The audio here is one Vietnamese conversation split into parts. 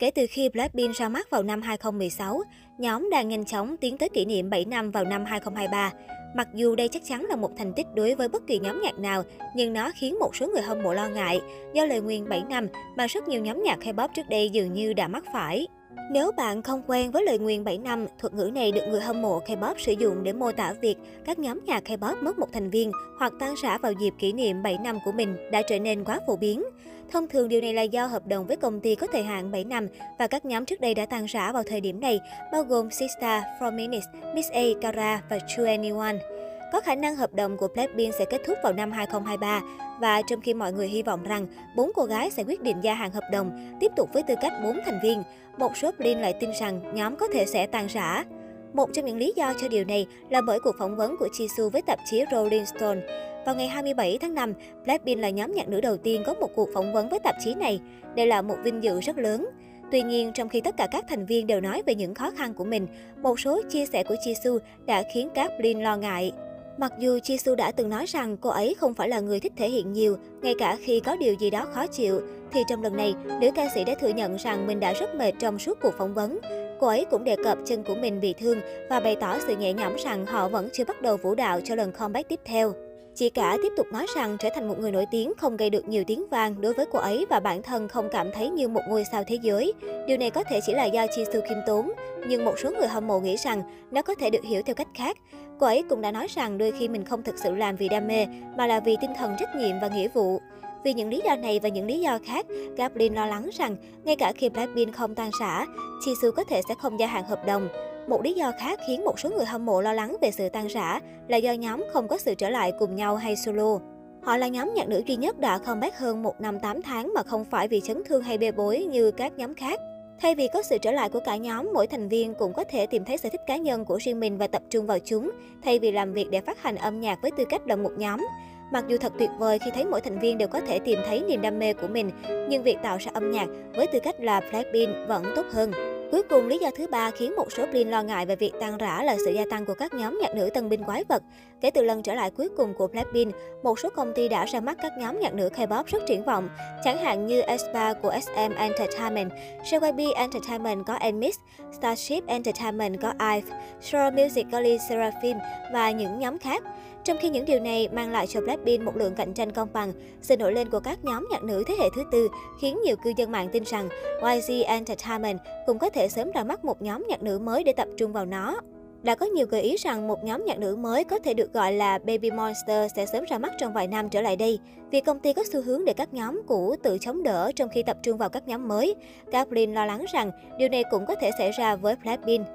Kể từ khi Blackpink ra mắt vào năm 2016, nhóm đang nhanh chóng tiến tới kỷ niệm 7 năm vào năm 2023. Mặc dù đây chắc chắn là một thành tích đối với bất kỳ nhóm nhạc nào, nhưng nó khiến một số người hâm mộ lo ngại do lời nguyền 7 năm mà rất nhiều nhóm nhạc K-pop trước đây dường như đã mắc phải. Nếu bạn không quen với lời nguyền 7 năm, thuật ngữ này được người hâm mộ K-pop sử dụng để mô tả việc các nhóm nhạc K-pop mất một thành viên hoặc tan rã vào dịp kỷ niệm 7 năm của mình đã trở nên quá phổ biến. Thông thường điều này là do hợp đồng với công ty có thời hạn 7 năm và các nhóm trước đây đã tan rã vào thời điểm này, bao gồm Sista, Four Minutes, Miss A, Kara và True Anyone. Có khả năng hợp đồng của Blackpink sẽ kết thúc vào năm 2023 và trong khi mọi người hy vọng rằng bốn cô gái sẽ quyết định gia hạn hợp đồng tiếp tục với tư cách bốn thành viên, một số Blin lại tin rằng nhóm có thể sẽ tan rã. Một trong những lý do cho điều này là bởi cuộc phỏng vấn của Jisoo với tạp chí Rolling Stone. Vào ngày 27 tháng 5, Blackpink là nhóm nhạc nữ đầu tiên có một cuộc phỏng vấn với tạp chí này. Đây là một vinh dự rất lớn. Tuy nhiên, trong khi tất cả các thành viên đều nói về những khó khăn của mình, một số chia sẻ của Jisoo đã khiến các Blin lo ngại. Mặc dù Jisoo đã từng nói rằng cô ấy không phải là người thích thể hiện nhiều, ngay cả khi có điều gì đó khó chịu, thì trong lần này, nữ ca sĩ đã thừa nhận rằng mình đã rất mệt trong suốt cuộc phỏng vấn. Cô ấy cũng đề cập chân của mình bị thương và bày tỏ sự nhẹ nhõm rằng họ vẫn chưa bắt đầu vũ đạo cho lần comeback tiếp theo. Chị cả tiếp tục nói rằng trở thành một người nổi tiếng không gây được nhiều tiếng vang đối với cô ấy và bản thân không cảm thấy như một ngôi sao thế giới. Điều này có thể chỉ là do Jisoo khiêm tốn, nhưng một số người hâm mộ nghĩ rằng nó có thể được hiểu theo cách khác. Cô ấy cũng đã nói rằng đôi khi mình không thực sự làm vì đam mê, mà là vì tinh thần trách nhiệm và nghĩa vụ. Vì những lý do này và những lý do khác, Gablin lo lắng rằng ngay cả khi Blackpink không tan rã, Jisoo có thể sẽ không gia hạn hợp đồng. Một lý do khác khiến một số người hâm mộ lo lắng về sự tan rã là do nhóm không có sự trở lại cùng nhau hay solo. Họ là nhóm nhạc nữ duy nhất đã comeback hơn một năm 8 tháng mà không phải vì chấn thương hay bê bối như các nhóm khác. Thay vì có sự trở lại của cả nhóm, mỗi thành viên cũng có thể tìm thấy sở thích cá nhân của riêng mình và tập trung vào chúng, thay vì làm việc để phát hành âm nhạc với tư cách là một nhóm. Mặc dù thật tuyệt vời khi thấy mỗi thành viên đều có thể tìm thấy niềm đam mê của mình, nhưng việc tạo ra âm nhạc với tư cách là Blackpink vẫn tốt hơn. Cuối cùng, lý do thứ ba khiến một số Blin lo ngại về việc tan rã là sự gia tăng của các nhóm nhạc nữ tân binh quái vật. Kể từ lần trở lại cuối cùng của Blackpink, một số công ty đã ra mắt các nhóm nhạc nữ K-pop rất triển vọng, chẳng hạn như aespa của SM Entertainment, JYP Entertainment có Enmix, Starship Entertainment có IVE, Star Music có Lee Seraphim và những nhóm khác. Trong khi những điều này mang lại cho Blackpink một lượng cạnh tranh công bằng, sự nổi lên của các nhóm nhạc nữ thế hệ thứ tư khiến nhiều cư dân mạng tin rằng YG Entertainment cũng có thể sớm ra mắt một nhóm nhạc nữ mới để tập trung vào nó. Đã có nhiều gợi ý rằng một nhóm nhạc nữ mới có thể được gọi là Baby Monster sẽ sớm ra mắt trong vài năm trở lại đây. Vì công ty có xu hướng để các nhóm cũ tự chống đỡ trong khi tập trung vào các nhóm mới. Kaplan lo lắng rằng điều này cũng có thể xảy ra với Blackpink.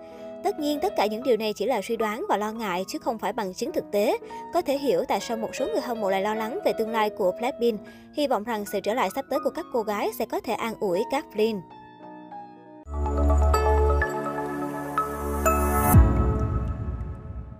Tất nhiên, tất cả những điều này chỉ là suy đoán và lo ngại chứ không phải bằng chứng thực tế. Có thể hiểu tại sao một số người hâm mộ lại lo lắng về tương lai của Blackpink. Hy vọng rằng sự trở lại sắp tới của các cô gái sẽ có thể an ủi các Blin.